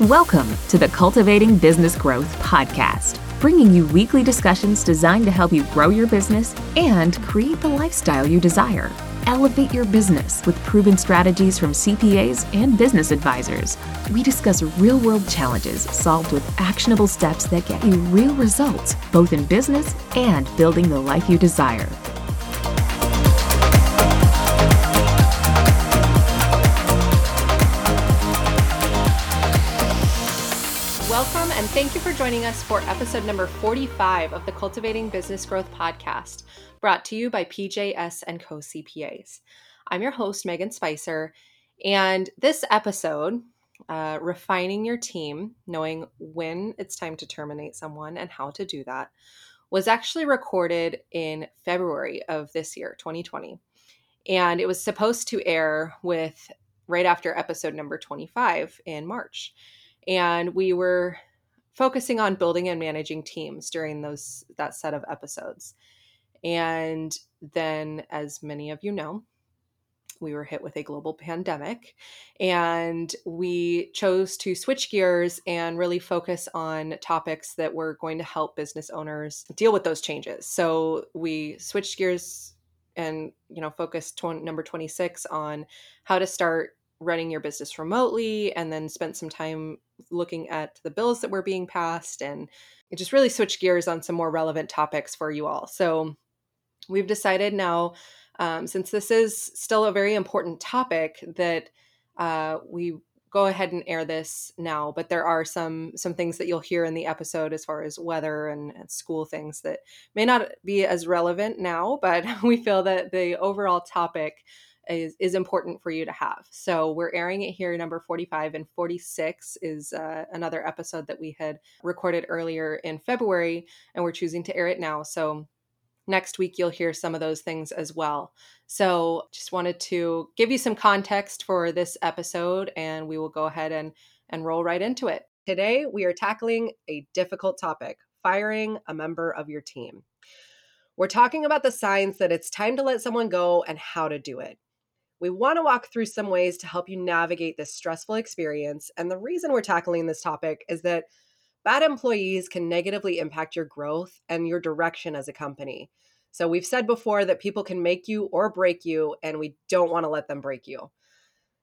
Welcome to the Cultivating Business Growth podcast, bringing you weekly discussions designed to help you grow your business and create the lifestyle you desire. Elevate your business with proven strategies from CPAs and business advisors. We discuss real world challenges solved with actionable steps that get you real results, both in business and building the life you desire. And thank you for joining us for episode number 45 of the Cultivating Business Growth podcast, brought to you by PJS and Co. CPAs. I'm your host Megan Spicer, and this episode, uh, refining your team, knowing when it's time to terminate someone and how to do that, was actually recorded in February of this year, 2020, and it was supposed to air with right after episode number 25 in March. And we were focusing on building and managing teams during those that set of episodes. And then as many of you know we were hit with a global pandemic and we chose to switch gears and really focus on topics that were going to help business owners deal with those changes. So we switched gears and you know focused tw- number 26 on how to start running your business remotely and then spent some time looking at the bills that were being passed and it just really switched gears on some more relevant topics for you all. So we've decided now, um, since this is still a very important topic, that uh, we go ahead and air this now but there are some some things that you'll hear in the episode as far as weather and, and, school things that may not be as relevant now but we feel that the overall topic is, is important for you to have. So we're airing it here, number 45 and 46 is uh, another episode that we had recorded earlier in February, and we're choosing to air it now. So next week you'll hear some of those things as well. So just wanted to give you some context for this episode, and we will go ahead and, and roll right into it. Today we are tackling a difficult topic firing a member of your team. We're talking about the signs that it's time to let someone go and how to do it. We want to walk through some ways to help you navigate this stressful experience. And the reason we're tackling this topic is that bad employees can negatively impact your growth and your direction as a company. So, we've said before that people can make you or break you, and we don't want to let them break you.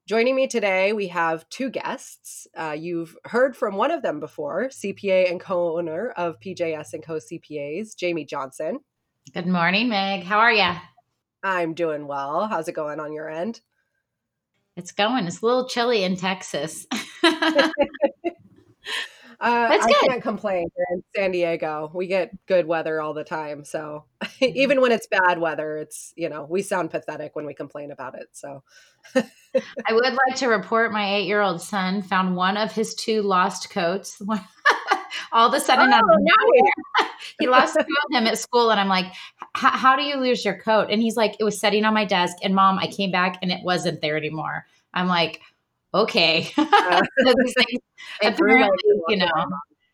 Joining me today, we have two guests. Uh, you've heard from one of them before, CPA and co owner of PJS and Co CPAs, Jamie Johnson. Good morning, Meg. How are you? I'm doing well. How's it going on your end? It's going. It's a little chilly in Texas. Uh, That's good. I can't complain. We're in San Diego. We get good weather all the time. So mm-hmm. even when it's bad weather, it's, you know, we sound pathetic when we complain about it. So I would like to report my eight year old son found one of his two lost coats. all of a sudden, oh, out of nowhere, he lost two of them at school. And I'm like, how do you lose your coat? And he's like, it was sitting on my desk. And mom, I came back and it wasn't there anymore. I'm like, okay. Uh, apparently, you know,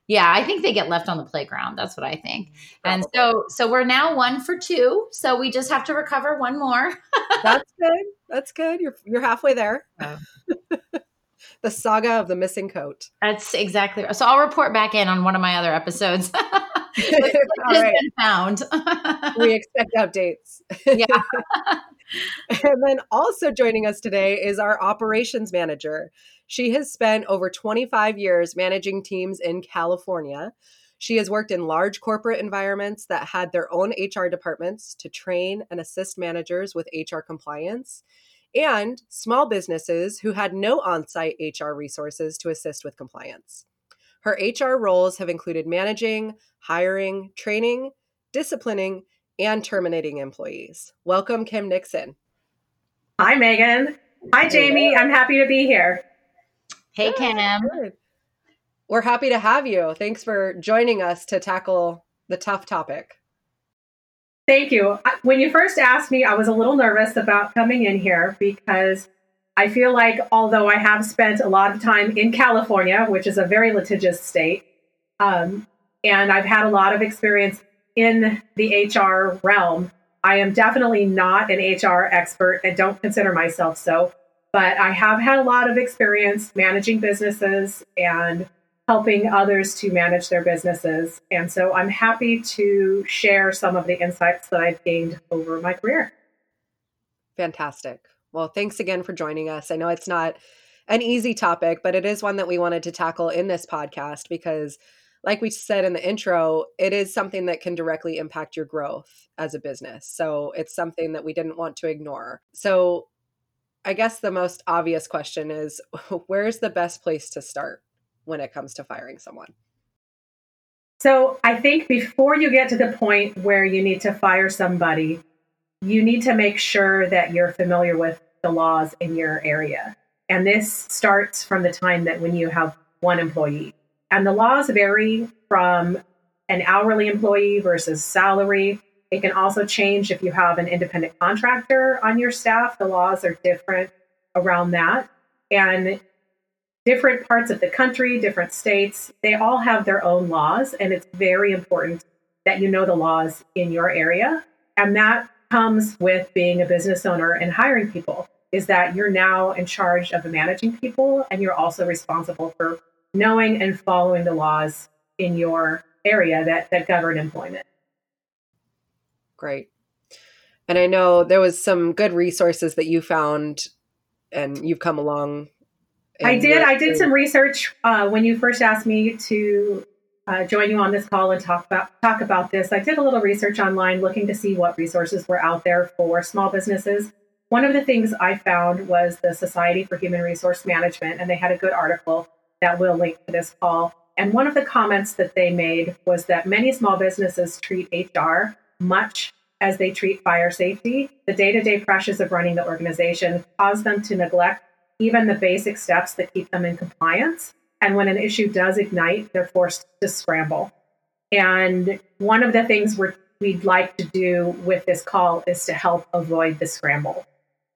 yeah, I think they get left on the playground. That's what I think. And so, so we're now one for two. So we just have to recover one more. That's good. That's good. You're you're halfway there. Oh. The saga of the missing coat. That's exactly. right. So I'll report back in on one of my other episodes. All right. found. we expect updates. Yeah. and then also joining us today is our operations manager. She has spent over 25 years managing teams in California. She has worked in large corporate environments that had their own HR departments to train and assist managers with HR compliance, and small businesses who had no on site HR resources to assist with compliance. Her HR roles have included managing, hiring, training, disciplining, and terminating employees. Welcome, Kim Nixon. Hi, Megan. Hi, Jamie. I'm happy to be here. Hey, ah, Kim. Good. We're happy to have you. Thanks for joining us to tackle the tough topic. Thank you. When you first asked me, I was a little nervous about coming in here because I feel like although I have spent a lot of time in California, which is a very litigious state, um, and I've had a lot of experience in the HR realm. I am definitely not an HR expert and don't consider myself so, but I have had a lot of experience managing businesses and helping others to manage their businesses. And so I'm happy to share some of the insights that I've gained over my career. Fantastic. Well, thanks again for joining us. I know it's not an easy topic, but it is one that we wanted to tackle in this podcast because, like we said in the intro, it is something that can directly impact your growth as a business. So it's something that we didn't want to ignore. So I guess the most obvious question is where's the best place to start when it comes to firing someone? So I think before you get to the point where you need to fire somebody, you need to make sure that you're familiar with the laws in your area. And this starts from the time that when you have one employee. And the laws vary from an hourly employee versus salary. It can also change if you have an independent contractor on your staff. The laws are different around that. And different parts of the country, different states, they all have their own laws. And it's very important that you know the laws in your area. And that comes with being a business owner and hiring people is that you're now in charge of managing people and you're also responsible for knowing and following the laws in your area that, that govern employment. Great. And I know there was some good resources that you found and you've come along. I did. I did some research uh, when you first asked me to uh, join you on this call and talk about talk about this. I did a little research online, looking to see what resources were out there for small businesses. One of the things I found was the Society for Human Resource Management, and they had a good article that will link to this call. And one of the comments that they made was that many small businesses treat HR much as they treat fire safety. The day to day pressures of running the organization cause them to neglect even the basic steps that keep them in compliance. And when an issue does ignite, they're forced to scramble. And one of the things we would like to do with this call is to help avoid the scramble.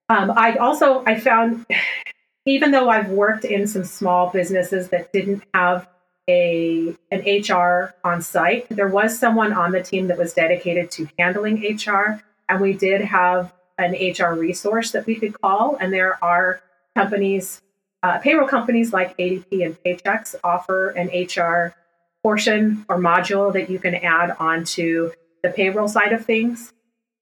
Um, I also I found even though I've worked in some small businesses that didn't have a an HR on site, there was someone on the team that was dedicated to handling HR, and we did have an HR resource that we could call. And there are companies, uh, payroll companies like ADP and Paychex offer an HR portion or module that you can add onto the payroll side of things.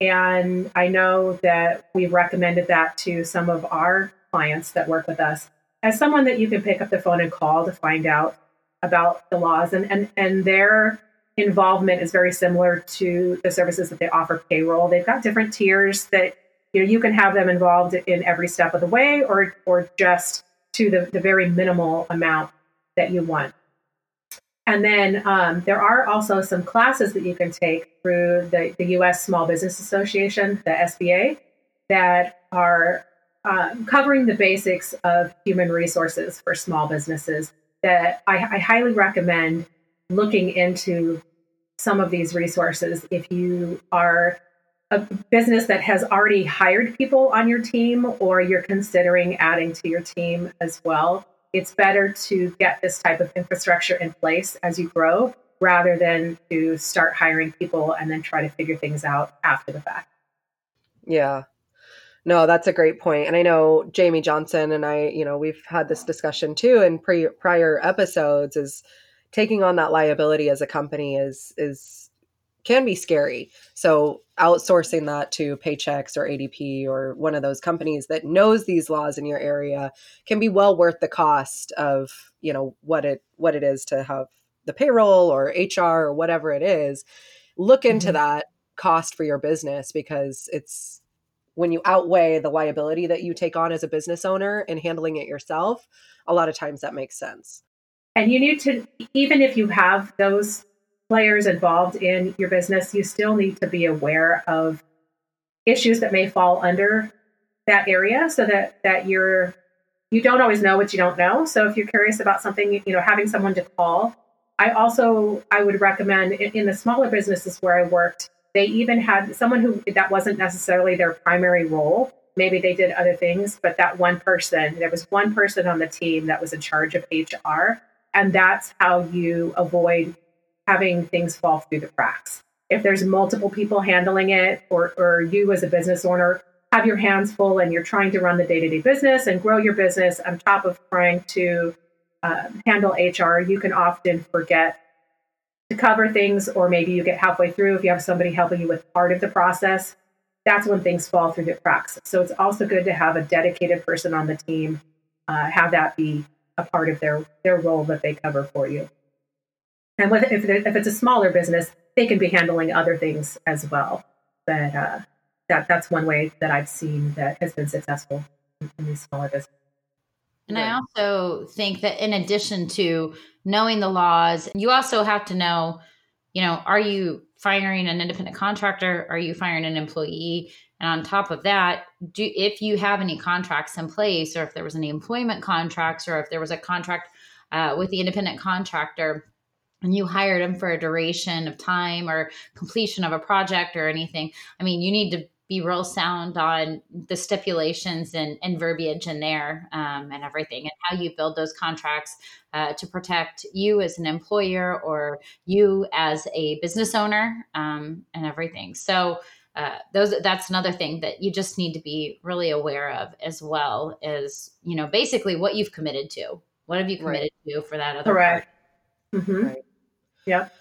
And I know that we've recommended that to some of our clients that work with us as someone that you can pick up the phone and call to find out about the laws. And, and, and their involvement is very similar to the services that they offer payroll. They've got different tiers that you know you can have them involved in every step of the way or or just to the, the very minimal amount that you want. And then um, there are also some classes that you can take through the, the US Small Business Association, the SBA, that are um, covering the basics of human resources for small businesses. That I, I highly recommend looking into some of these resources if you are a business that has already hired people on your team or you're considering adding to your team as well it's better to get this type of infrastructure in place as you grow rather than to start hiring people and then try to figure things out after the fact. Yeah. No, that's a great point. And I know Jamie Johnson and I, you know, we've had this discussion too in pre- prior episodes is taking on that liability as a company is is can be scary. So outsourcing that to Paychex or ADP or one of those companies that knows these laws in your area can be well worth the cost of, you know, what it what it is to have the payroll or HR or whatever it is. Look into mm-hmm. that cost for your business because it's when you outweigh the liability that you take on as a business owner and handling it yourself, a lot of times that makes sense. And you need to, even if you have those players involved in your business, you still need to be aware of issues that may fall under that area so that that you're you don't always know what you don't know. So if you're curious about something, you know, having someone to call. I also I would recommend in, in the smaller businesses where I worked, they even had someone who that wasn't necessarily their primary role. Maybe they did other things, but that one person, there was one person on the team that was in charge of HR. And that's how you avoid having things fall through the cracks. If there's multiple people handling it, or, or you as a business owner have your hands full and you're trying to run the day to day business and grow your business on top of trying to um, handle HR, you can often forget to cover things, or maybe you get halfway through if you have somebody helping you with part of the process. That's when things fall through the cracks. So it's also good to have a dedicated person on the team, uh, have that be a part of their their role that they cover for you. And with, if, if it's a smaller business, they can be handling other things as well. But uh, that that's one way that I've seen that has been successful in, in these smaller businesses. And I also think that in addition to knowing the laws, you also have to know, you know, are you firing an independent contractor? Are you firing an employee? And on top of that, do if you have any contracts in place, or if there was any employment contracts, or if there was a contract uh, with the independent contractor, and you hired them for a duration of time or completion of a project or anything, I mean, you need to be real sound on the stipulations and, and verbiage in there um, and everything and how you build those contracts uh, to protect you as an employer or you as a business owner um, and everything so uh, those that's another thing that you just need to be really aware of as well is you know basically what you've committed to what have you committed right. to for that other correct mm-hmm. right. Yep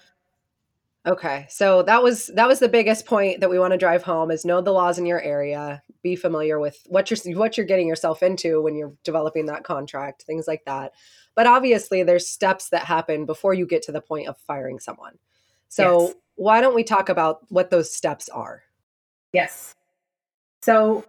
Okay. So that was that was the biggest point that we want to drive home is know the laws in your area, be familiar with what you're what you're getting yourself into when you're developing that contract, things like that. But obviously there's steps that happen before you get to the point of firing someone. So yes. why don't we talk about what those steps are? Yes. So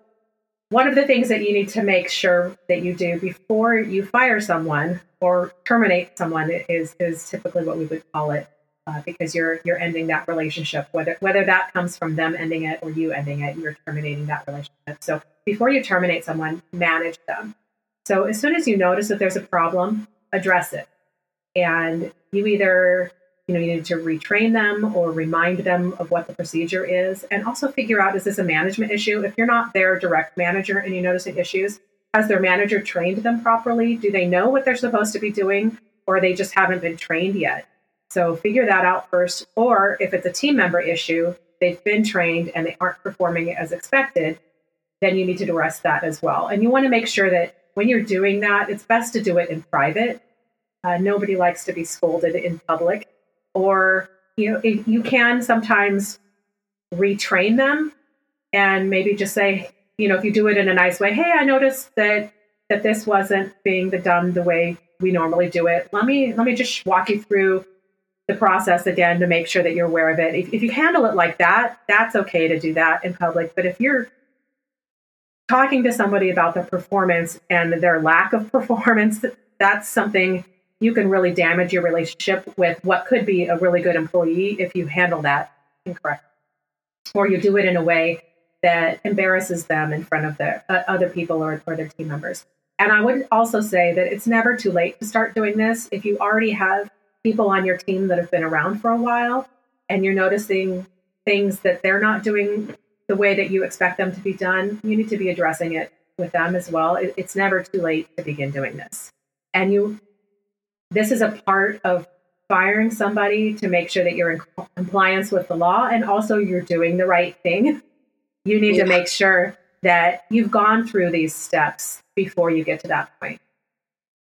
one of the things that you need to make sure that you do before you fire someone or terminate someone is is typically what we would call it uh, because you're you're ending that relationship whether whether that comes from them ending it or you ending it you're terminating that relationship. So before you terminate someone manage them. So as soon as you notice that there's a problem address it. And you either you know you need to retrain them or remind them of what the procedure is and also figure out is this a management issue if you're not their direct manager and you're noticing issues has their manager trained them properly do they know what they're supposed to be doing or they just haven't been trained yet so figure that out first. Or if it's a team member issue, they've been trained and they aren't performing as expected, then you need to address that as well. And you want to make sure that when you're doing that, it's best to do it in private. Uh, nobody likes to be scolded in public. Or you know, you can sometimes retrain them and maybe just say, you know, if you do it in a nice way, hey, I noticed that that this wasn't being done the way we normally do it. Let me let me just walk you through the process again to make sure that you're aware of it. If, if you handle it like that, that's okay to do that in public. But if you're talking to somebody about their performance and their lack of performance, that's something you can really damage your relationship with what could be a really good employee if you handle that incorrect. Or you do it in a way that embarrasses them in front of their uh, other people or, or their team members. And I would also say that it's never too late to start doing this. If you already have people on your team that have been around for a while and you're noticing things that they're not doing the way that you expect them to be done, you need to be addressing it with them as well. It, it's never too late to begin doing this. And you, this is a part of firing somebody to make sure that you're in compliance with the law and also you're doing the right thing. You need yeah. to make sure that you've gone through these steps before you get to that point.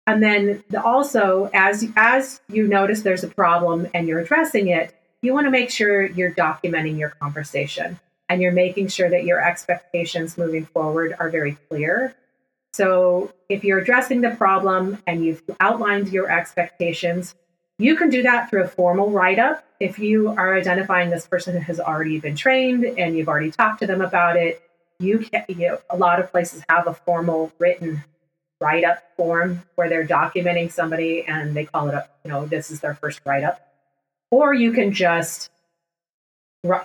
And then the, also, as as you notice there's a problem and you're addressing it, you want to make sure you're documenting your conversation and you're making sure that your expectations moving forward are very clear. So if you're addressing the problem and you've outlined your expectations, you can do that through a formal write up. If you are identifying this person who has already been trained and you've already talked to them about it, you can, you know, a lot of places have a formal written write up form where they're documenting somebody and they call it up, you know, this is their first write up. Or you can just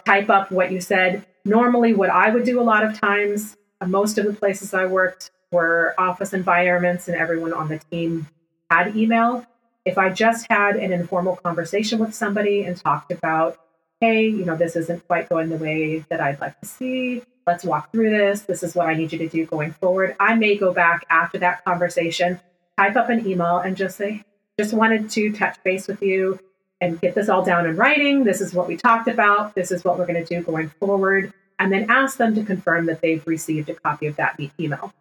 type up what you said. Normally, what I would do a lot of times, uh, most of the places I worked were office environments and everyone on the team had email. If I just had an informal conversation with somebody and talked about, hey, you know, this isn't quite going the way that I'd like to see, let's walk through this. This is what I need you to do going forward. I may go back after that conversation, type up an email, and just say, just wanted to touch base with you and get this all down in writing. This is what we talked about. This is what we're going to do going forward. and then ask them to confirm that they've received a copy of that email.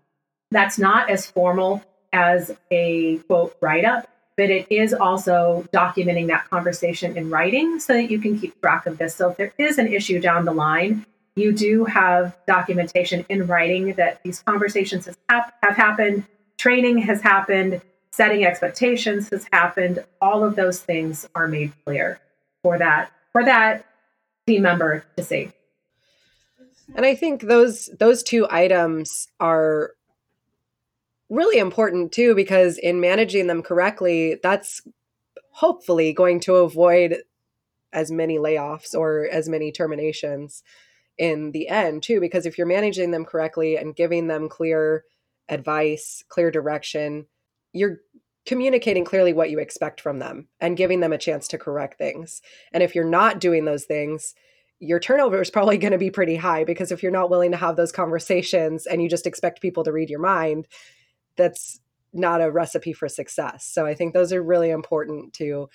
That's not as formal as a quote write up, but it is also documenting that conversation in writing so that you can keep track of this. So if there is an issue down the line, you do have documentation in writing that these conversations have, have happened, training has happened, setting expectations has happened. All of those things are made clear for that for that team member to see. And I think those those two items are really important too because in managing them correctly, that's hopefully going to avoid as many layoffs or as many terminations in the end too because if you're managing them correctly and giving them clear advice, clear direction, you're communicating clearly what you expect from them and giving them a chance to correct things. And if you're not doing those things, your turnover is probably going to be pretty high because if you're not willing to have those conversations and you just expect people to read your mind, that's not a recipe for success. So I think those are really important to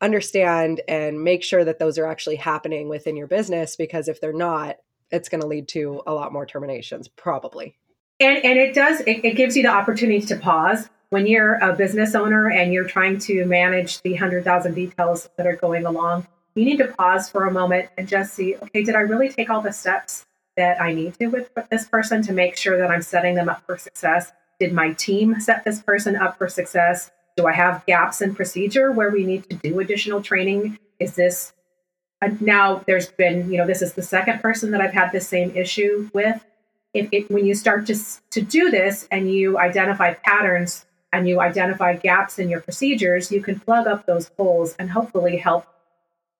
understand and make sure that those are actually happening within your business because if they're not, it's going to lead to a lot more terminations, probably. And, and it does, it, it gives you the opportunity to pause when you're a business owner and you're trying to manage the 100,000 details that are going along. You need to pause for a moment and just see, okay, did I really take all the steps that I need to with this person to make sure that I'm setting them up for success? Did my team set this person up for success? Do I have gaps in procedure where we need to do additional training? Is this uh, now there's been, you know, this is the second person that I've had the same issue with. If it, when you start to, to do this and you identify patterns and you identify gaps in your procedures, you can plug up those holes and hopefully help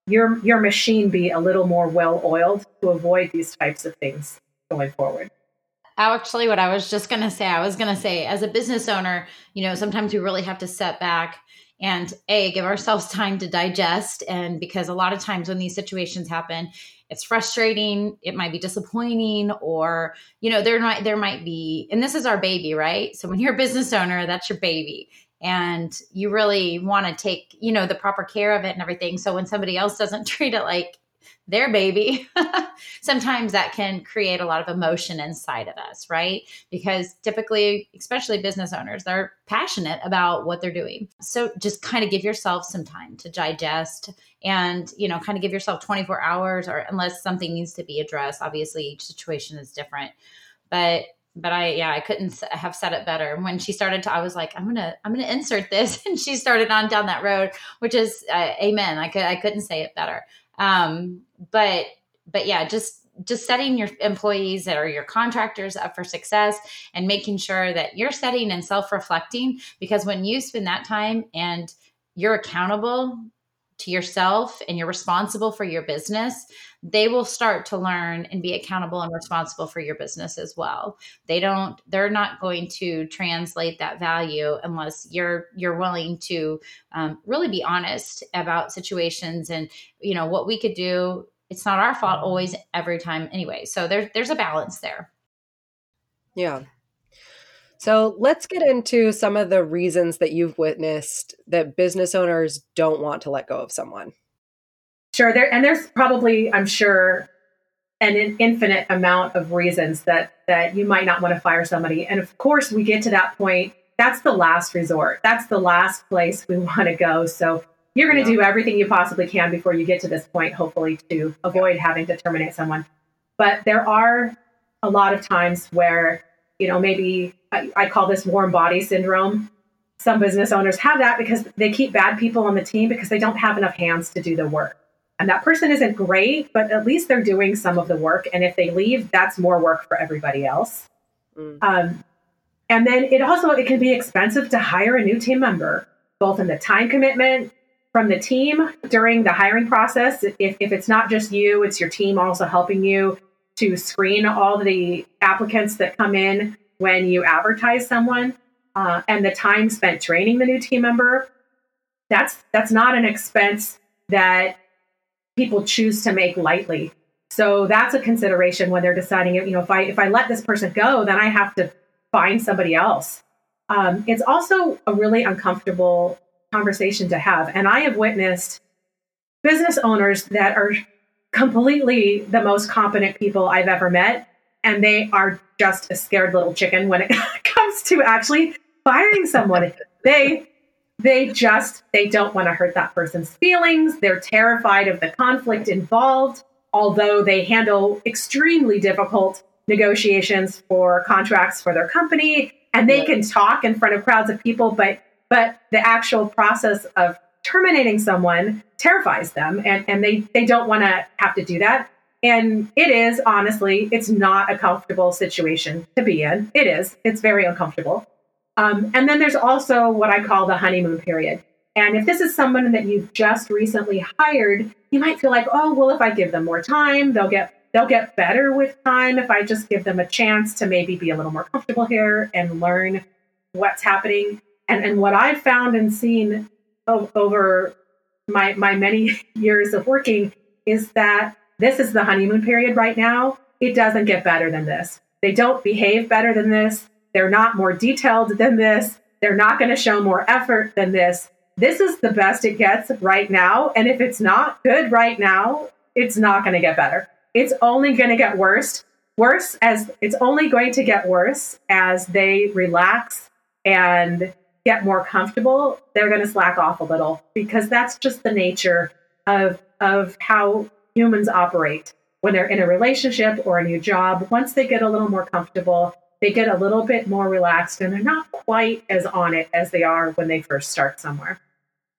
your your machine be a little more well oiled to avoid these types of things going forward. Actually, what I was just going to say, I was going to say, as a business owner, you know, sometimes we really have to set back and a give ourselves time to digest. And because a lot of times when these situations happen, it's frustrating, it might be disappointing, or you know, there might there might be, and this is our baby, right? So when you're a business owner, that's your baby and you really want to take you know the proper care of it and everything so when somebody else doesn't treat it like their baby, sometimes that can create a lot of emotion inside of us, right? Because typically, especially business owners, they're passionate about what they're doing. So just kind of give yourself some time to digest and, you know, kind of give yourself 24 hours or unless something needs to be addressed. Obviously, each situation is different. But but I yeah I couldn't have said it better. When she started to, I was like, I'm gonna I'm gonna insert this, and she started on down that road, which is uh, amen. I could I couldn't say it better. Um, but but yeah, just just setting your employees are your contractors up for success and making sure that you're setting and self-reflecting because when you spend that time and you're accountable to yourself and you're responsible for your business, they will start to learn and be accountable and responsible for your business as well. They don't they're not going to translate that value unless you're you're willing to um, really be honest about situations and you know what we could do. It's not our fault always every time anyway. So there's there's a balance there. Yeah. So let's get into some of the reasons that you've witnessed that business owners don't want to let go of someone. Sure. There and there's probably, I'm sure, an infinite amount of reasons that that you might not want to fire somebody. And of course, we get to that point. That's the last resort. That's the last place we want to go. So you're going to yeah. do everything you possibly can before you get to this point, hopefully, to avoid yeah. having to terminate someone. But there are a lot of times where, you know, maybe I, I call this warm body syndrome. Some business owners have that because they keep bad people on the team because they don't have enough hands to do the work. And that person isn't great, but at least they're doing some of the work. And if they leave, that's more work for everybody else. Mm. Um, and then it also it can be expensive to hire a new team member, both in the time commitment from the team during the hiring process. If, if it's not just you, it's your team also helping you to screen all the applicants that come in when you advertise someone, uh, and the time spent training the new team member. That's that's not an expense that people choose to make lightly. So that's a consideration when they're deciding, you know, if I if I let this person go, then I have to find somebody else. Um, it's also a really uncomfortable conversation to have, and I have witnessed business owners that are completely the most competent people I've ever met. And they are just a scared little chicken when it comes to actually firing someone. they they just they don't want to hurt that person's feelings. They're terrified of the conflict involved, although they handle extremely difficult negotiations for contracts for their company and they can talk in front of crowds of people but but the actual process of terminating someone terrifies them and, and they, they don't want to have to do that. And it is honestly, it's not a comfortable situation to be in. It is. It's very uncomfortable. Um, and then there's also what I call the honeymoon period. And if this is someone that you've just recently hired, you might feel like, oh, well, if I give them more time, they'll get they'll get better with time if I just give them a chance to maybe be a little more comfortable here and learn what's happening. And and what I've found and seen over my my many years of working is that this is the honeymoon period right now. It doesn't get better than this. They don't behave better than this. They're not more detailed than this. They're not going to show more effort than this. This is the best it gets right now. And if it's not good right now, it's not going to get better. It's only going to get worse. Worse as it's only going to get worse as they relax and get more comfortable, they're going to slack off a little because that's just the nature of of how humans operate. When they're in a relationship or a new job, once they get a little more comfortable, they get a little bit more relaxed and they're not quite as on it as they are when they first start somewhere.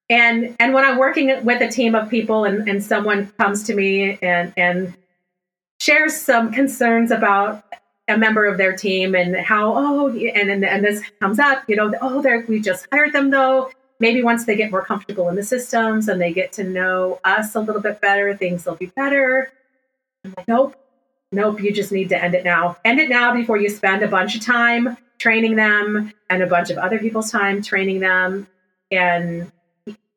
And and when I'm working with a team of people and, and someone comes to me and and shares some concerns about a member of their team and how oh and and, and this comes up you know oh they we just hired them though maybe once they get more comfortable in the systems and they get to know us a little bit better things will be better. I'm like nope. Nope you just need to end it now. End it now before you spend a bunch of time training them and a bunch of other people's time training them. And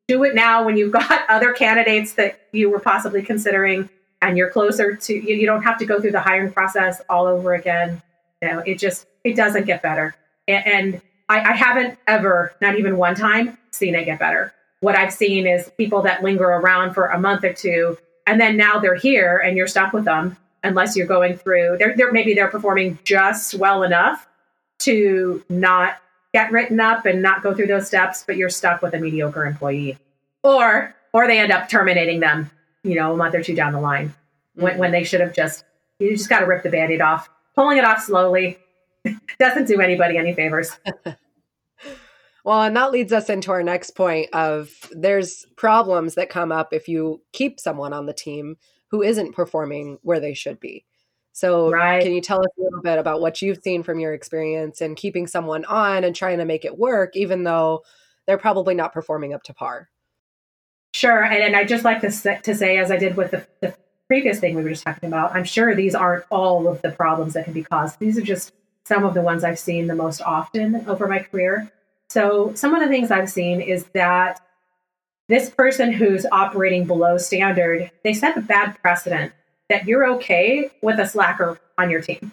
do it now when you've got other candidates that you were possibly considering and you're closer to you, you don't have to go through the hiring process all over again. You know it just it doesn't get better. And, and I, I haven't ever not even one time seen it get better what i've seen is people that linger around for a month or two and then now they're here and you're stuck with them unless you're going through they're, they're maybe they're performing just well enough to not get written up and not go through those steps but you're stuck with a mediocre employee or or they end up terminating them you know, a month or two down the line when, mm-hmm. when they should have just, you just got to rip the band aid off. Pulling it off slowly doesn't do anybody any favors. well, and that leads us into our next point of there's problems that come up if you keep someone on the team who isn't performing where they should be. So, right. can you tell us a little bit about what you've seen from your experience in keeping someone on and trying to make it work, even though they're probably not performing up to par? Sure. And, and I just like to, to say, as I did with the, the previous thing we were just talking about, I'm sure these aren't all of the problems that can be caused. These are just some of the ones I've seen the most often over my career. So, some of the things I've seen is that this person who's operating below standard, they set a bad precedent that you're okay with a slacker on your team.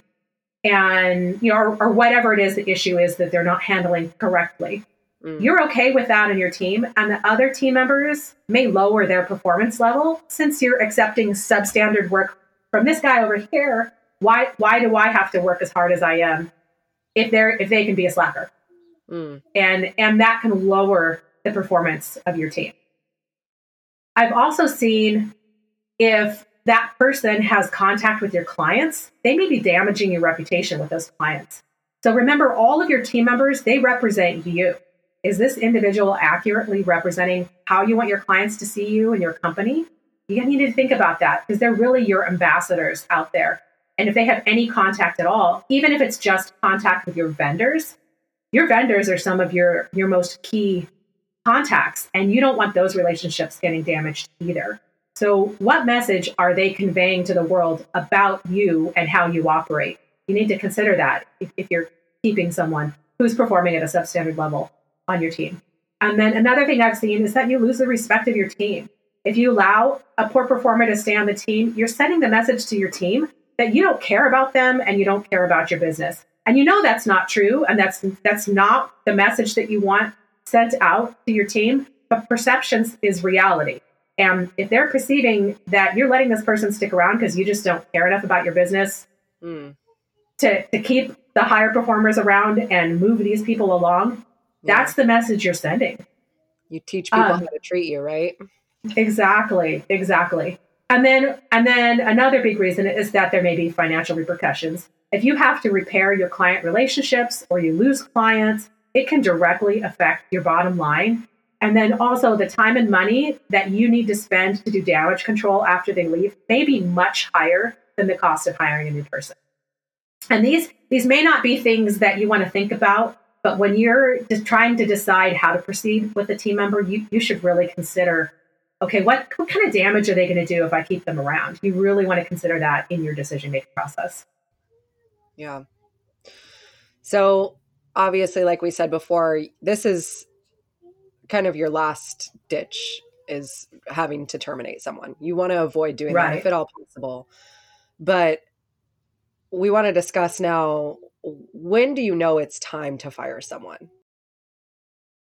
And, you know, or, or whatever it is the issue is that they're not handling correctly. Mm. You're okay with that in your team, and the other team members may lower their performance level since you're accepting substandard work from this guy over here. Why why do I have to work as hard as I am if they're if they can be a slacker? Mm. And and that can lower the performance of your team. I've also seen if that person has contact with your clients, they may be damaging your reputation with those clients. So remember all of your team members, they represent you is this individual accurately representing how you want your clients to see you and your company? You need to think about that because they're really your ambassadors out there. And if they have any contact at all, even if it's just contact with your vendors, your vendors are some of your, your most key contacts, and you don't want those relationships getting damaged either. So, what message are they conveying to the world about you and how you operate? You need to consider that if, if you're keeping someone who's performing at a substandard level on your team. And then another thing I've seen is that you lose the respect of your team. If you allow a poor performer to stay on the team, you're sending the message to your team that you don't care about them and you don't care about your business. And you know that's not true and that's that's not the message that you want sent out to your team, but perceptions is reality. And if they're perceiving that you're letting this person stick around because you just don't care enough about your business mm. to, to keep the higher performers around and move these people along, yeah. that's the message you're sending. You teach people um, how to treat you, right? Exactly, exactly. And then and then another big reason is that there may be financial repercussions. If you have to repair your client relationships or you lose clients, it can directly affect your bottom line. And then also the time and money that you need to spend to do damage control after they leave may be much higher than the cost of hiring a new person. And these these may not be things that you want to think about, but when you're just trying to decide how to proceed with a team member, you, you should really consider okay, what, what kind of damage are they going to do if I keep them around? You really want to consider that in your decision making process. Yeah. So, obviously, like we said before, this is kind of your last ditch is having to terminate someone. You want to avoid doing right. that if at all possible. But we want to discuss now when do you know it's time to fire someone?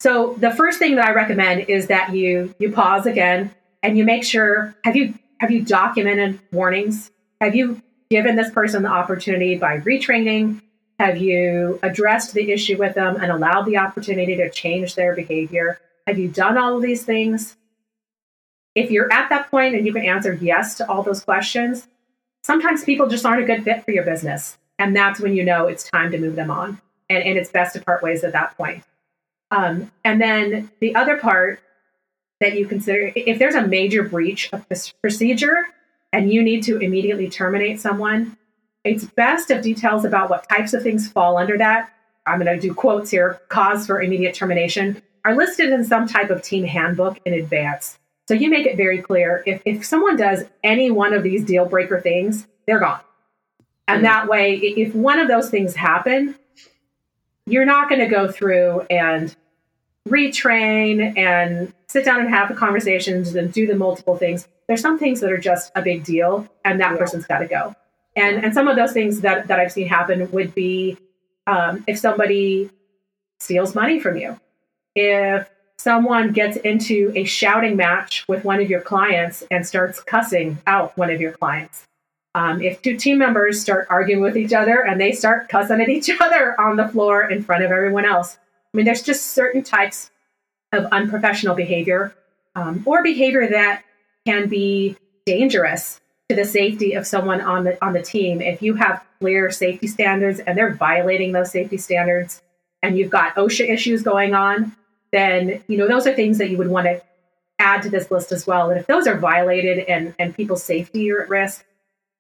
So the first thing that I recommend is that you you pause again and you make sure have you have you documented warnings? Have you given this person the opportunity by retraining? Have you addressed the issue with them and allowed the opportunity to change their behavior? Have you done all of these things? If you're at that point and you can answer yes to all those questions, sometimes people just aren't a good fit for your business. And that's when you know it's time to move them on. And, and it's best to part ways at that point. Um, and then the other part that you consider if there's a major breach of this procedure and you need to immediately terminate someone, it's best if details about what types of things fall under that. I'm going to do quotes here cause for immediate termination are listed in some type of team handbook in advance. So you make it very clear if, if someone does any one of these deal breaker things, they're gone. And mm-hmm. that way, if one of those things happen, you're not going to go through and retrain and sit down and have the conversations and do the multiple things. There's some things that are just a big deal, and that yeah. person's got to go. And and some of those things that that I've seen happen would be um, if somebody steals money from you, if someone gets into a shouting match with one of your clients and starts cussing out one of your clients. Um, if two team members start arguing with each other and they start cussing at each other on the floor in front of everyone else, I mean, there's just certain types of unprofessional behavior um, or behavior that can be dangerous to the safety of someone on the on the team. If you have clear safety standards and they're violating those safety standards, and you've got OSHA issues going on, then you know those are things that you would want to add to this list as well. And if those are violated and and people's safety are at risk,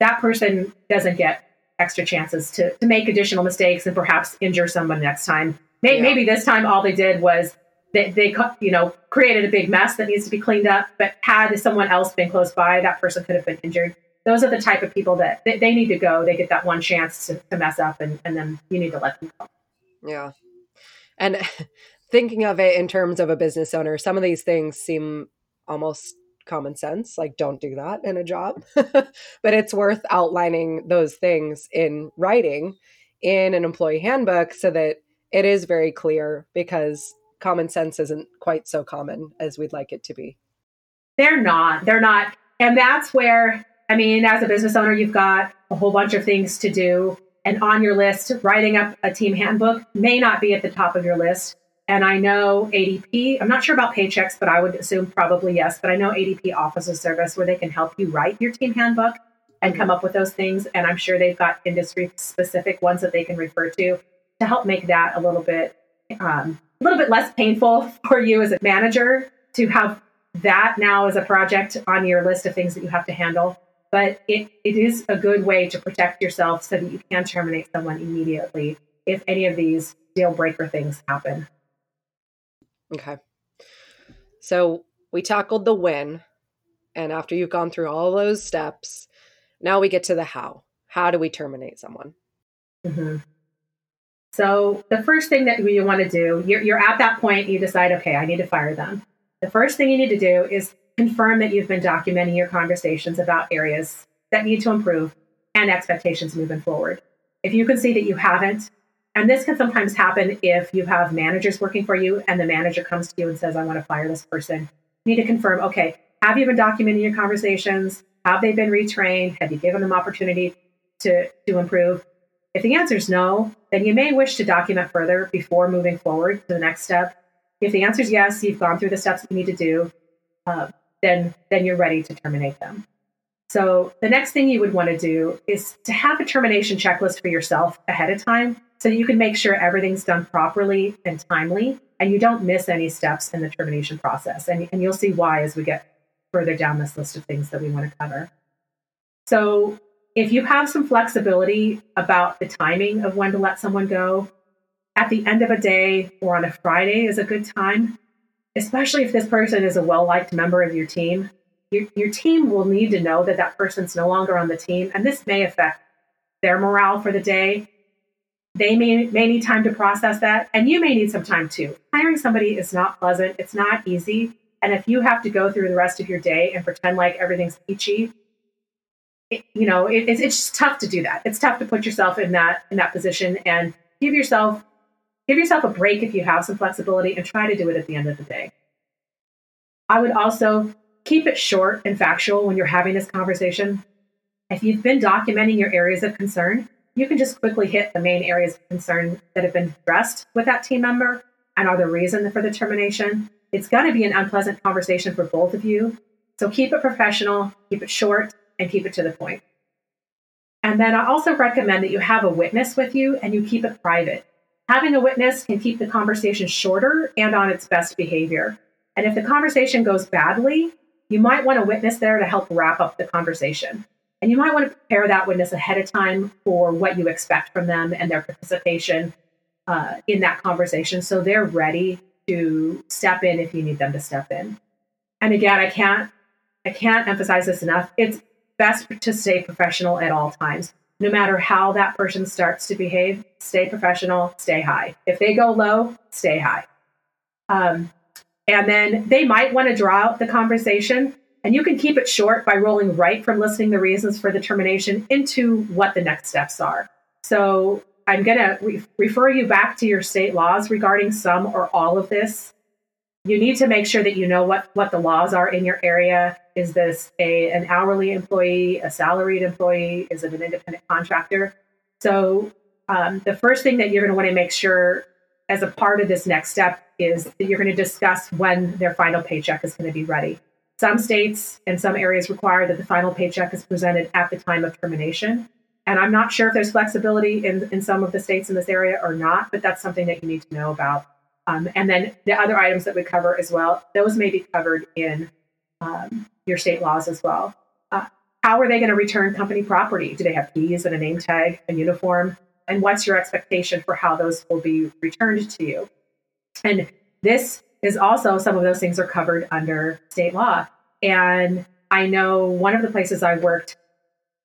that person doesn't get extra chances to to make additional mistakes and perhaps injure someone next time. Maybe, yeah. maybe this time all they did was they, they you know created a big mess that needs to be cleaned up. But had someone else been close by, that person could have been injured. Those are the type of people that they, they need to go. They get that one chance to, to mess up, and, and then you need to let them go. Yeah, and thinking of it in terms of a business owner, some of these things seem almost common sense like don't do that in a job. But it's worth outlining those things in writing in an employee handbook so that it is very clear because common sense isn't quite so common as we'd like it to be. They're not. They're not. And that's where i mean as a business owner you've got a whole bunch of things to do. And on your list writing up a team handbook may not be at the top of your list and I know ADP, I'm not sure about Paychex, but I would assume probably yes. But I know ADP offers a service where they can help you write your team handbook and come up with those things. And I'm sure they've got industry specific ones that they can refer to to help make that a little bit um, a little bit less painful for you as a manager to have that now as a project on your list of things that you have to handle. But it, it is a good way to protect yourself so that you can terminate someone immediately if any of these deal breaker things happen. Okay. So we tackled the when. And after you've gone through all those steps, now we get to the how. How do we terminate someone? Mm-hmm. So the first thing that you want to do, you're, you're at that point, you decide, okay, I need to fire them. The first thing you need to do is confirm that you've been documenting your conversations about areas that need to improve and expectations moving forward. If you can see that you haven't, and this can sometimes happen if you have managers working for you and the manager comes to you and says, I want to fire this person. You need to confirm, okay, have you been documenting your conversations? Have they been retrained? Have you given them opportunity to, to improve? If the answer is no, then you may wish to document further before moving forward to the next step. If the answer is yes, you've gone through the steps you need to do, uh, then, then you're ready to terminate them. So the next thing you would want to do is to have a termination checklist for yourself ahead of time so you can make sure everything's done properly and timely and you don't miss any steps in the termination process. And, and you'll see why as we get further down this list of things that we want to cover. So if you have some flexibility about the timing of when to let someone go, at the end of a day or on a Friday is a good time, especially if this person is a well liked member of your team. Your, your team will need to know that that person's no longer on the team, and this may affect their morale for the day. They may, may need time to process that, and you may need some time too. Hiring somebody is not pleasant, it's not easy. And if you have to go through the rest of your day and pretend like everything's peachy, it, you know, it, it's, it's just tough to do that. It's tough to put yourself in that in that position and give yourself give yourself a break if you have some flexibility and try to do it at the end of the day. I would also keep it short and factual when you're having this conversation. If you've been documenting your areas of concern, you can just quickly hit the main areas of concern that have been addressed with that team member and are the reason for the termination. It's going to be an unpleasant conversation for both of you. So keep it professional, keep it short, and keep it to the point. And then I also recommend that you have a witness with you and you keep it private. Having a witness can keep the conversation shorter and on its best behavior. And if the conversation goes badly, you might want a witness there to help wrap up the conversation. And you might want to prepare that witness ahead of time for what you expect from them and their participation uh, in that conversation so they're ready to step in if you need them to step in. And again, I can't I can't emphasize this enough. It's best to stay professional at all times. No matter how that person starts to behave, stay professional, stay high. If they go low, stay high. Um, and then they might want to draw out the conversation, and you can keep it short by rolling right from listing the reasons for the termination into what the next steps are. So I'm going to re- refer you back to your state laws regarding some or all of this. You need to make sure that you know what, what the laws are in your area. Is this a, an hourly employee, a salaried employee? Is it an independent contractor? So, um, the first thing that you're going to want to make sure as a part of this next step is that you're going to discuss when their final paycheck is going to be ready. Some states and some areas require that the final paycheck is presented at the time of termination. And I'm not sure if there's flexibility in, in some of the states in this area or not, but that's something that you need to know about. Um, and then the other items that we cover as well, those may be covered in um, your state laws as well. Uh, how are they going to return company property? Do they have keys and a name tag, a uniform? And what's your expectation for how those will be returned to you? And this is also some of those things are covered under state law. And I know one of the places I worked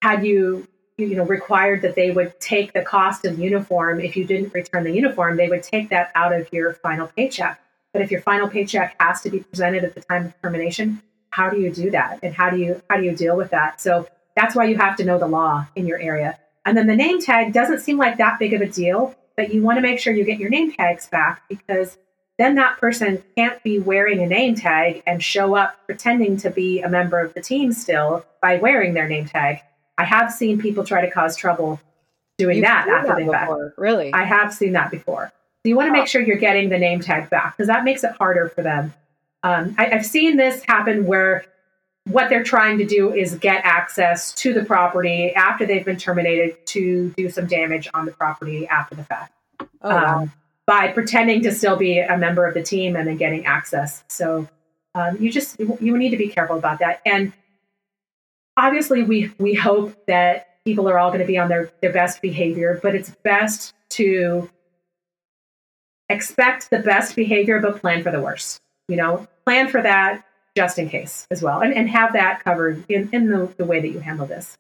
had you you know required that they would take the cost of uniform if you didn't return the uniform they would take that out of your final paycheck. But if your final paycheck has to be presented at the time of termination how do you do that? And how do you how do you deal with that? So that's why you have to know the law in your area. And then the name tag doesn't seem like that big of a deal but you want to make sure you get your name tags back because then that person can't be wearing a name tag and show up pretending to be a member of the team still by wearing their name tag. I have seen people try to cause trouble doing You've that after they back. Really? I have seen that before. So you want to make sure you're getting the name tag back because that makes it harder for them. Um, I, I've seen this happen where what they're trying to do is get access to the property after they've been terminated to do some damage on the property after the fact. Oh, wow. um, by pretending to still be a member of the team and then getting access. So um, you just you need to be careful about that. And obviously, we we hope that people are all going to be on their their best behavior, but it's best to expect the best behavior, but plan for the worst. You know, plan for that just in case as well, and, and have that covered in, in the, the way that you handle this.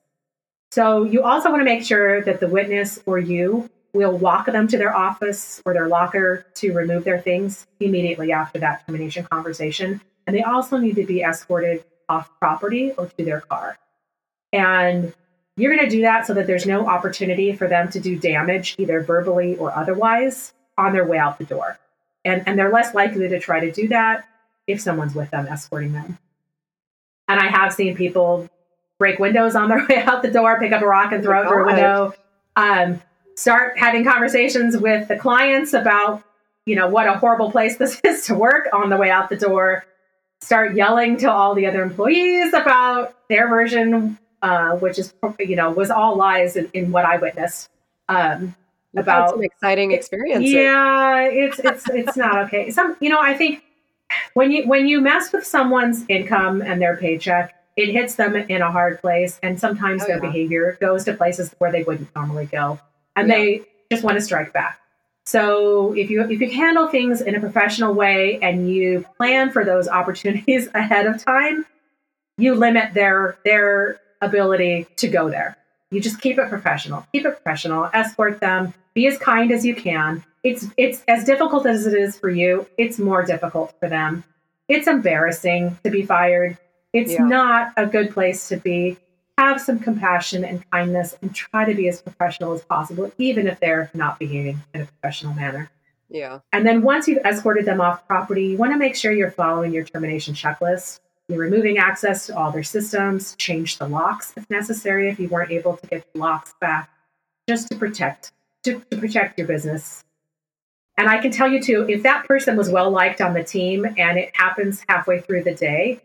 So you also want to make sure that the witness or you We'll walk them to their office or their locker to remove their things immediately after that termination conversation. And they also need to be escorted off property or to their car. And you're going to do that so that there's no opportunity for them to do damage, either verbally or otherwise, on their way out the door. And, and they're less likely to try to do that if someone's with them escorting them. And I have seen people break windows on their way out the door, pick up a rock and throw it through a window. Um, start having conversations with the clients about, you know, what a horrible place this is to work on the way out the door. Start yelling to all the other employees about their version, uh, which is, you know, was all lies in, in what I witnessed. Um, about some exciting experiences. Yeah, it's it's it's not okay. Some, you know, I think when you when you mess with someone's income and their paycheck, it hits them in a hard place, and sometimes oh, their yeah. behavior goes to places where they wouldn't normally go, and yeah. they just want to strike back. So if you if you handle things in a professional way and you plan for those opportunities ahead of time, you limit their their ability to go there. You just keep it professional. Keep it professional. Escort them. Be as kind as you can. It's it's as difficult as it is for you. It's more difficult for them. It's embarrassing to be fired. It's yeah. not a good place to be. Have some compassion and kindness and try to be as professional as possible, even if they're not behaving in a professional manner. Yeah. And then once you've escorted them off property, you want to make sure you're following your termination checklist. You're removing access to all their systems, change the locks if necessary if you weren't able to get the locks back, just to protect to, to protect your business. And I can tell you too, if that person was well liked on the team and it happens halfway through the day,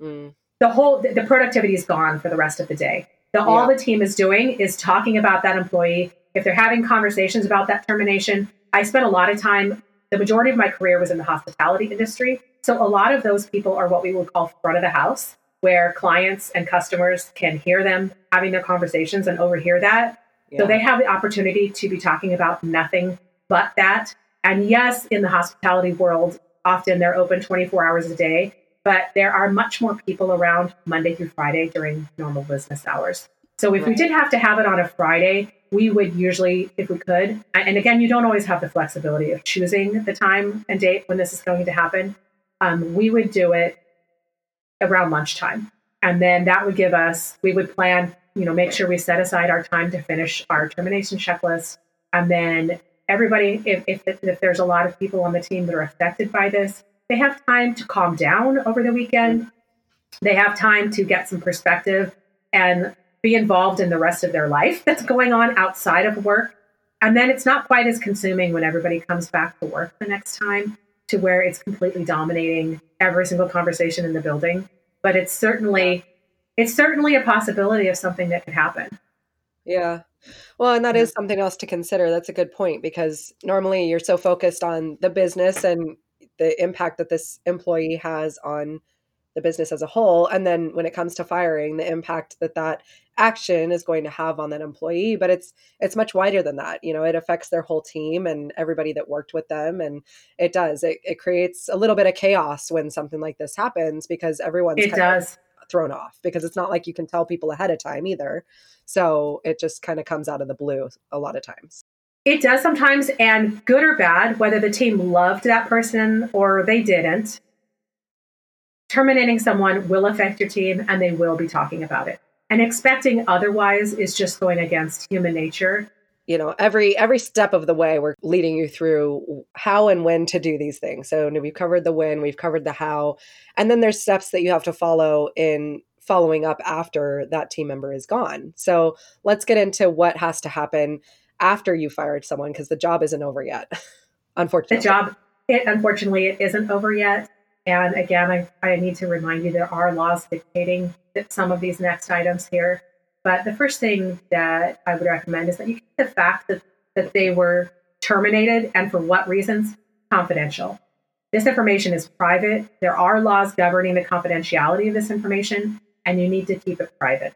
mm. The whole the productivity is gone for the rest of the day. The, yeah. All the team is doing is talking about that employee. If they're having conversations about that termination, I spent a lot of time. The majority of my career was in the hospitality industry, so a lot of those people are what we would call front of the house, where clients and customers can hear them having their conversations and overhear that. Yeah. So they have the opportunity to be talking about nothing but that. And yes, in the hospitality world, often they're open 24 hours a day, but there are much more people around Monday through Friday during normal business hours. So if right. we did have to have it on a Friday, we would usually, if we could, and again, you don't always have the flexibility of choosing the time and date when this is going to happen um, we would do it around lunchtime. And then that would give us, we would plan, you know, make sure we set aside our time to finish our termination checklist. And then everybody, if, if, if there's a lot of people on the team that are affected by this, they have time to calm down over the weekend. They have time to get some perspective and be involved in the rest of their life that's going on outside of work. And then it's not quite as consuming when everybody comes back to work the next time to where it's completely dominating every single conversation in the building. But it's certainly it's certainly a possibility of something that could happen. Yeah. Well, and that is something else to consider. That's a good point because normally you're so focused on the business and the impact that this employee has on the business as a whole. And then when it comes to firing the impact that that action is going to have on that employee. But it's it's much wider than that. You know it affects their whole team and everybody that worked with them. And it does. It, it creates a little bit of chaos when something like this happens because everyone's it does. thrown off because it's not like you can tell people ahead of time either. So it just kind of comes out of the blue a lot of times it does sometimes and good or bad whether the team loved that person or they didn't terminating someone will affect your team and they will be talking about it. And expecting otherwise is just going against human nature. You know, every every step of the way we're leading you through how and when to do these things. So we've covered the when, we've covered the how, and then there's steps that you have to follow in following up after that team member is gone. So let's get into what has to happen after you fired someone because the job isn't over yet. unfortunately. The job it unfortunately it isn't over yet. And again, I, I need to remind you there are laws dictating that some of these next items here. But the first thing that I would recommend is that you keep the fact that, that they were terminated and for what reasons confidential. This information is private. There are laws governing the confidentiality of this information, and you need to keep it private.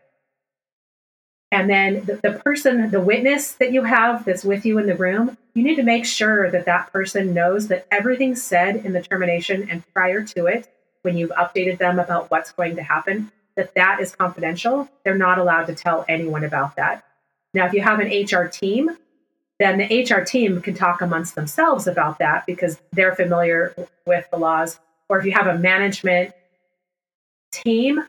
And then the, the, person, the witness that you have that's with you in the room, you need to make sure that that person knows that everything said in the termination and prior to it, when you've updated them about what's going to happen, that that is confidential. They're not allowed to tell anyone about that. Now, if you have an HR team, then the HR team can talk amongst themselves about that because they're familiar with the laws. Or if you have a management team,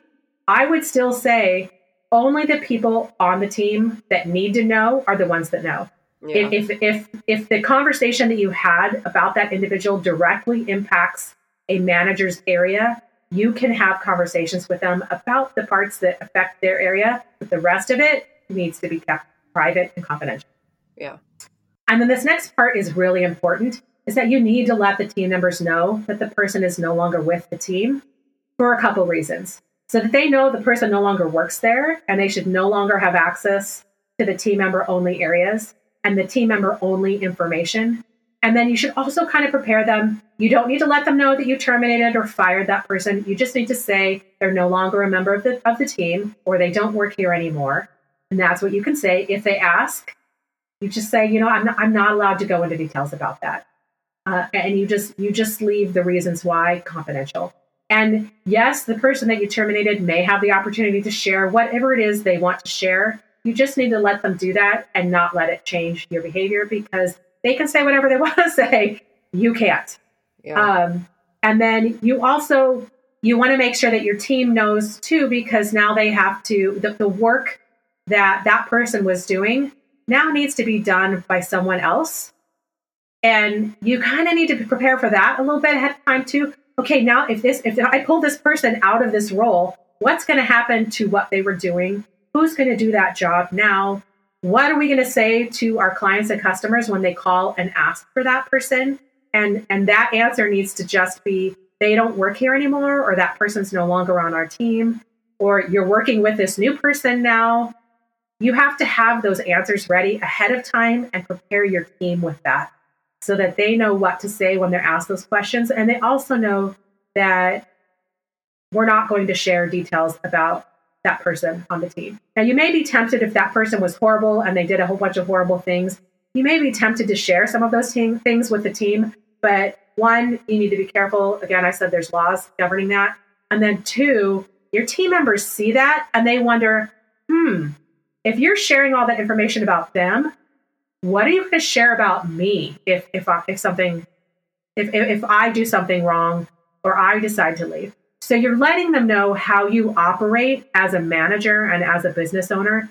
I would still say only the people on the team that need to know are the ones that know. Yeah. If, if if if the conversation that you had about that individual directly impacts a manager's area, you can have conversations with them about the parts that affect their area, but the rest of it needs to be kept private and confidential. Yeah. And then this next part is really important is that you need to let the team members know that the person is no longer with the team for a couple reasons. So that they know the person no longer works there and they should no longer have access to the team member only areas and the team member only information. And then you should also kind of prepare them. You don't need to let them know that you terminated or fired that person. You just need to say they're no longer a member of the, of the team or they don't work here anymore. And that's what you can say. If they ask, you just say, you know, I'm not, I'm not allowed to go into details about that. Uh, and you just you just leave the reasons why confidential. And yes, the person that you terminated may have the opportunity to share whatever it is they want to share. You just need to let them do that and not let it change your behavior because they can say whatever they want to say. You can't. Yeah. Um, and then you also you want to make sure that your team knows too because now they have to the, the work that that person was doing now needs to be done by someone else and you kind of need to prepare for that a little bit ahead of time too okay now if this if i pull this person out of this role what's going to happen to what they were doing? Who's going to do that job now? What are we going to say to our clients and customers when they call and ask for that person? And and that answer needs to just be they don't work here anymore or that person's no longer on our team or you're working with this new person now. You have to have those answers ready ahead of time and prepare your team with that so that they know what to say when they're asked those questions. And they also know that we're not going to share details about that person on the team. Now, you may be tempted if that person was horrible and they did a whole bunch of horrible things, you may be tempted to share some of those te- things with the team. But one, you need to be careful. Again, I said there's laws governing that. And then two, your team members see that and they wonder, hmm, if you're sharing all that information about them, what are you going to share about me if if I, if something if if I do something wrong or I decide to leave? So you're letting them know how you operate as a manager and as a business owner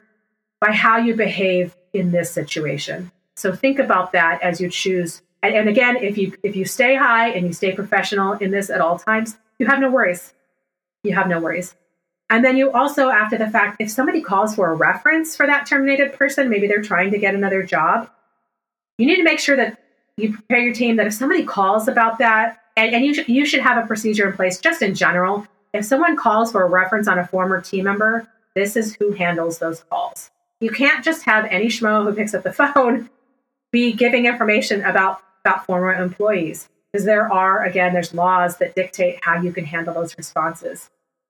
by how you behave in this situation. So think about that as you choose. And, and again, if you if you stay high and you stay professional in this at all times, you have no worries. You have no worries. And then you also, after the fact, if somebody calls for a reference for that terminated person, maybe they're trying to get another job, you need to make sure that you prepare your team that if somebody calls about that, and, and you, sh- you should have a procedure in place just in general. If someone calls for a reference on a former team member, this is who handles those calls. You can't just have any schmo who picks up the phone be giving information about, about former employees because there are, again, there's laws that dictate how you can handle those responses.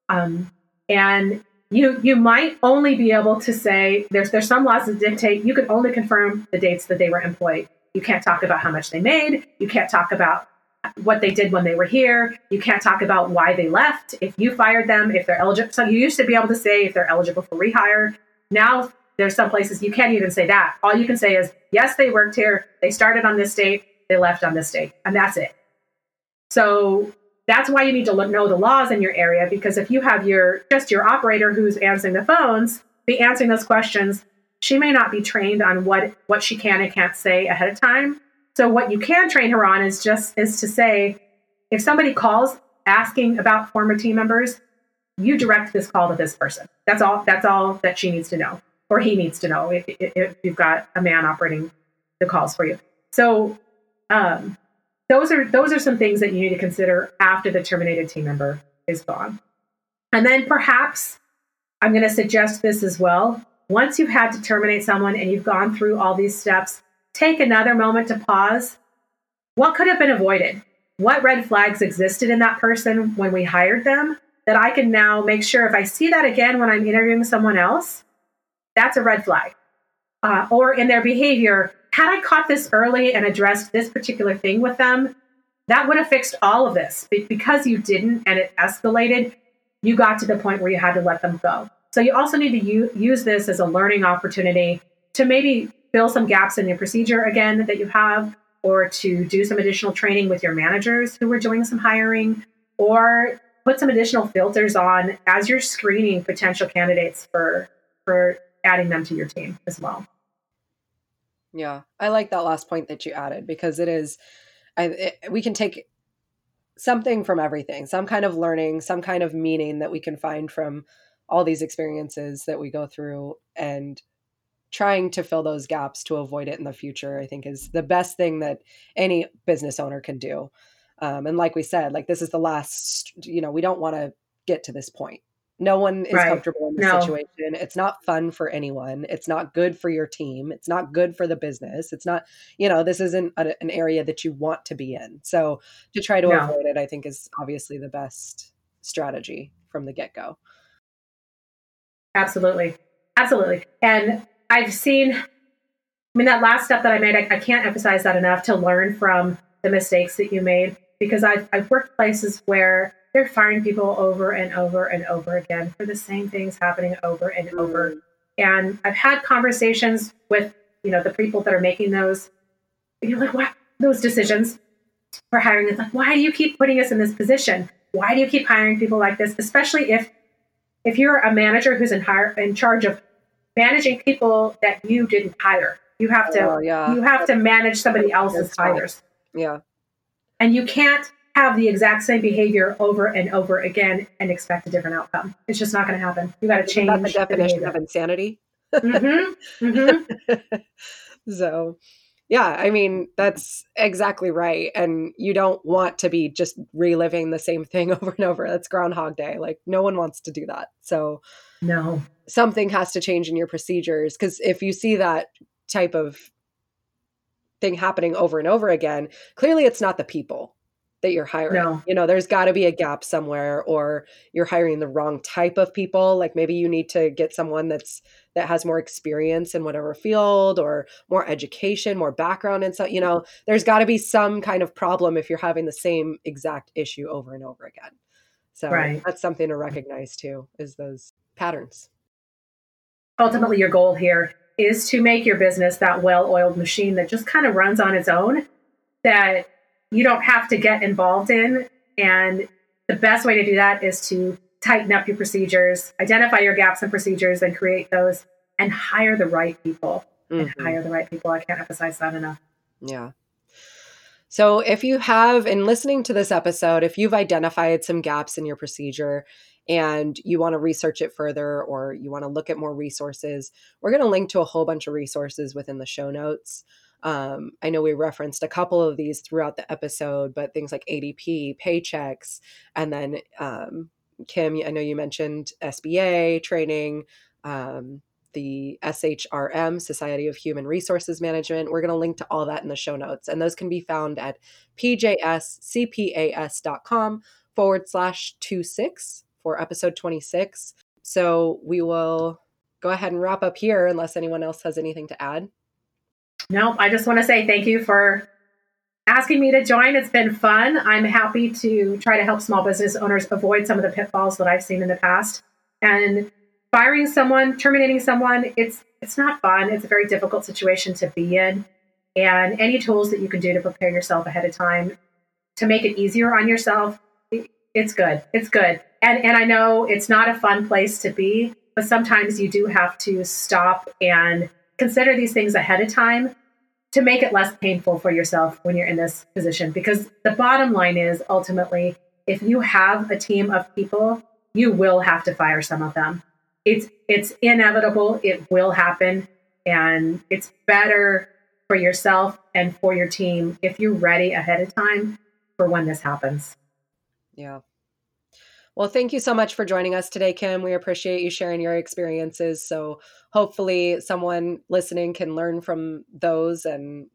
Um, and you you might only be able to say there's there's some laws that dictate you can only confirm the dates that they were employed. You can't talk about how much they made. You can't talk about what they did when they were here. You can't talk about why they left. If you fired them, if they're eligible. So you used to be able to say if they're eligible for rehire. Now there's some places you can't even say that. All you can say is yes, they worked here. They started on this date. They left on this date, and that's it. So that's why you need to know the laws in your area because if you have your just your operator who's answering the phones be answering those questions she may not be trained on what what she can and can't say ahead of time. So what you can train her on is just is to say if somebody calls asking about former team members you direct this call to this person. That's all that's all that she needs to know or he needs to know if, if you've got a man operating the calls for you. So um, those are those are some things that you need to consider after the terminated team member is gone. And then perhaps I'm going to suggest this as well. Once you've had to terminate someone and you've gone through all these steps, take another moment to pause. What could have been avoided? What red flags existed in that person when we hired them that I can now make sure if I see that again when I'm interviewing someone else, that's a red flag. Uh, or in their behavior, had I caught this early and addressed this particular thing with them, that would have fixed all of this. Because you didn't and it escalated, you got to the point where you had to let them go. So you also need to u- use this as a learning opportunity to maybe fill some gaps in your procedure again that you have, or to do some additional training with your managers who are doing some hiring, or put some additional filters on as you're screening potential candidates for for adding them to your team as well. Yeah, I like that last point that you added because it is, I it, we can take something from everything, some kind of learning, some kind of meaning that we can find from all these experiences that we go through and trying to fill those gaps to avoid it in the future i think is the best thing that any business owner can do. Um, and like we said like this is the last you know we don't want to get to this point no one is right. comfortable in this no. situation. It's not fun for anyone. It's not good for your team. It's not good for the business. It's not you know this isn't a, an area that you want to be in. So to try to no. avoid it i think is obviously the best strategy from the get-go. Absolutely. Absolutely. And I've seen, I mean, that last step that I made, I, I can't emphasize that enough to learn from the mistakes that you made because I've, I've worked places where they're firing people over and over and over again for the same things happening over and mm. over. And I've had conversations with, you know, the people that are making those, you know, like what those decisions for hiring. It's like, why do you keep putting us in this position? Why do you keep hiring people like this? Especially if if you're a manager who's in hire in charge of managing people that you didn't hire. You have to oh, yeah. you have to manage somebody else's hires. Right. Yeah. And you can't have the exact same behavior over and over again and expect a different outcome. It's just not going to happen. You got to change. The definition the of insanity. Mm-hmm. Mm-hmm. so, yeah, I mean, that's exactly right. And you don't want to be just reliving the same thing over and over. That's Groundhog Day. Like, no one wants to do that. So, no. Something has to change in your procedures because if you see that type of thing happening over and over again, clearly it's not the people that you're hiring. No. You know, there's got to be a gap somewhere or you're hiring the wrong type of people. Like maybe you need to get someone that's that has more experience in whatever field or more education, more background and so, you know, there's got to be some kind of problem if you're having the same exact issue over and over again. So right. that's something to recognize too is those patterns. Ultimately, your goal here is to make your business that well oiled machine that just kind of runs on its own, that you don't have to get involved in. And the best way to do that is to tighten up your procedures, identify your gaps in procedures, and create those, and hire the right people. Mm-hmm. And hire the right people. I can't emphasize that enough. Yeah. So, if you have, in listening to this episode, if you've identified some gaps in your procedure and you want to research it further or you want to look at more resources, we're going to link to a whole bunch of resources within the show notes. Um, I know we referenced a couple of these throughout the episode, but things like ADP, Paychex, and then um, Kim, I know you mentioned SBA training. Um, the SHRM, Society of Human Resources Management. We're going to link to all that in the show notes. And those can be found at pjscpas.com forward slash 26 for episode 26. So we will go ahead and wrap up here unless anyone else has anything to add. No, I just want to say thank you for asking me to join. It's been fun. I'm happy to try to help small business owners avoid some of the pitfalls that I've seen in the past. And firing someone, terminating someone, it's it's not fun. It's a very difficult situation to be in. And any tools that you can do to prepare yourself ahead of time to make it easier on yourself, it's good. It's good. And and I know it's not a fun place to be, but sometimes you do have to stop and consider these things ahead of time to make it less painful for yourself when you're in this position. Because the bottom line is ultimately if you have a team of people, you will have to fire some of them. It's it's inevitable. It will happen. And it's better for yourself and for your team if you're ready ahead of time for when this happens yeah. Well thank you so much for joining us today kim. We appreciate you sharing your experiences. So hopefully someone listening can learn from those and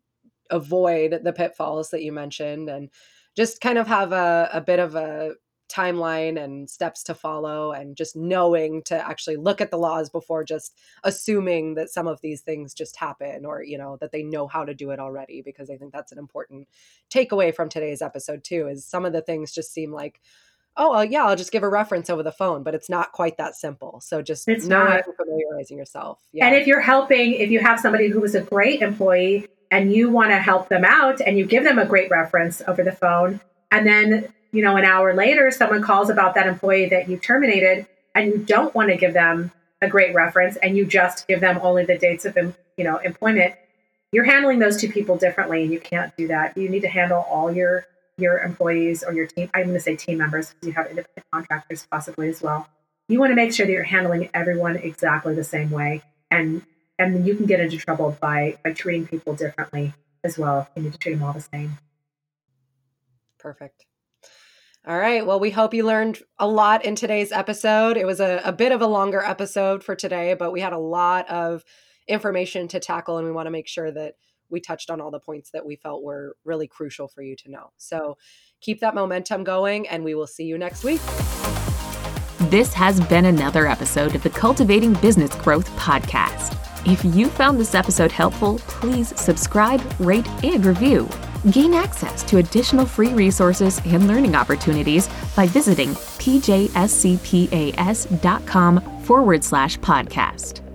avoid the pitfalls that you mentioned and just kind of have a, a bit of a timeline and steps to follow and just knowing to actually look at the laws before just assuming that some of these things just happen or you know that they know how to do it already because i think that's an important takeaway from today's episode too is some of the things just seem like oh well, yeah i'll just give a reference over the phone but it's not quite that simple. So just it's not. familiarizing yourself. Yeah. and if you're helping if you have somebody who was a great employee and you want to help them out and you give them a great reference over the phone and then you know, an hour later, someone calls about that employee that you terminated and you don't want to give them a great reference and you just give them only the dates of, you know, employment, you're handling those two people differently and you can't do that. You need to handle all your your employees or your team, I'm going to say team members because you have independent contractors possibly as well. You want to make sure that you're handling everyone exactly the same way. And and you can get into trouble by by treating people differently as well. You need to treat them all the same. Perfect. All right. Well, we hope you learned a lot in today's episode. It was a, a bit of a longer episode for today, but we had a lot of information to tackle, and we want to make sure that we touched on all the points that we felt were really crucial for you to know. So keep that momentum going, and we will see you next week. This has been another episode of the Cultivating Business Growth podcast. If you found this episode helpful, please subscribe, rate, and review. Gain access to additional free resources and learning opportunities by visiting pjscpas.com forward slash podcast.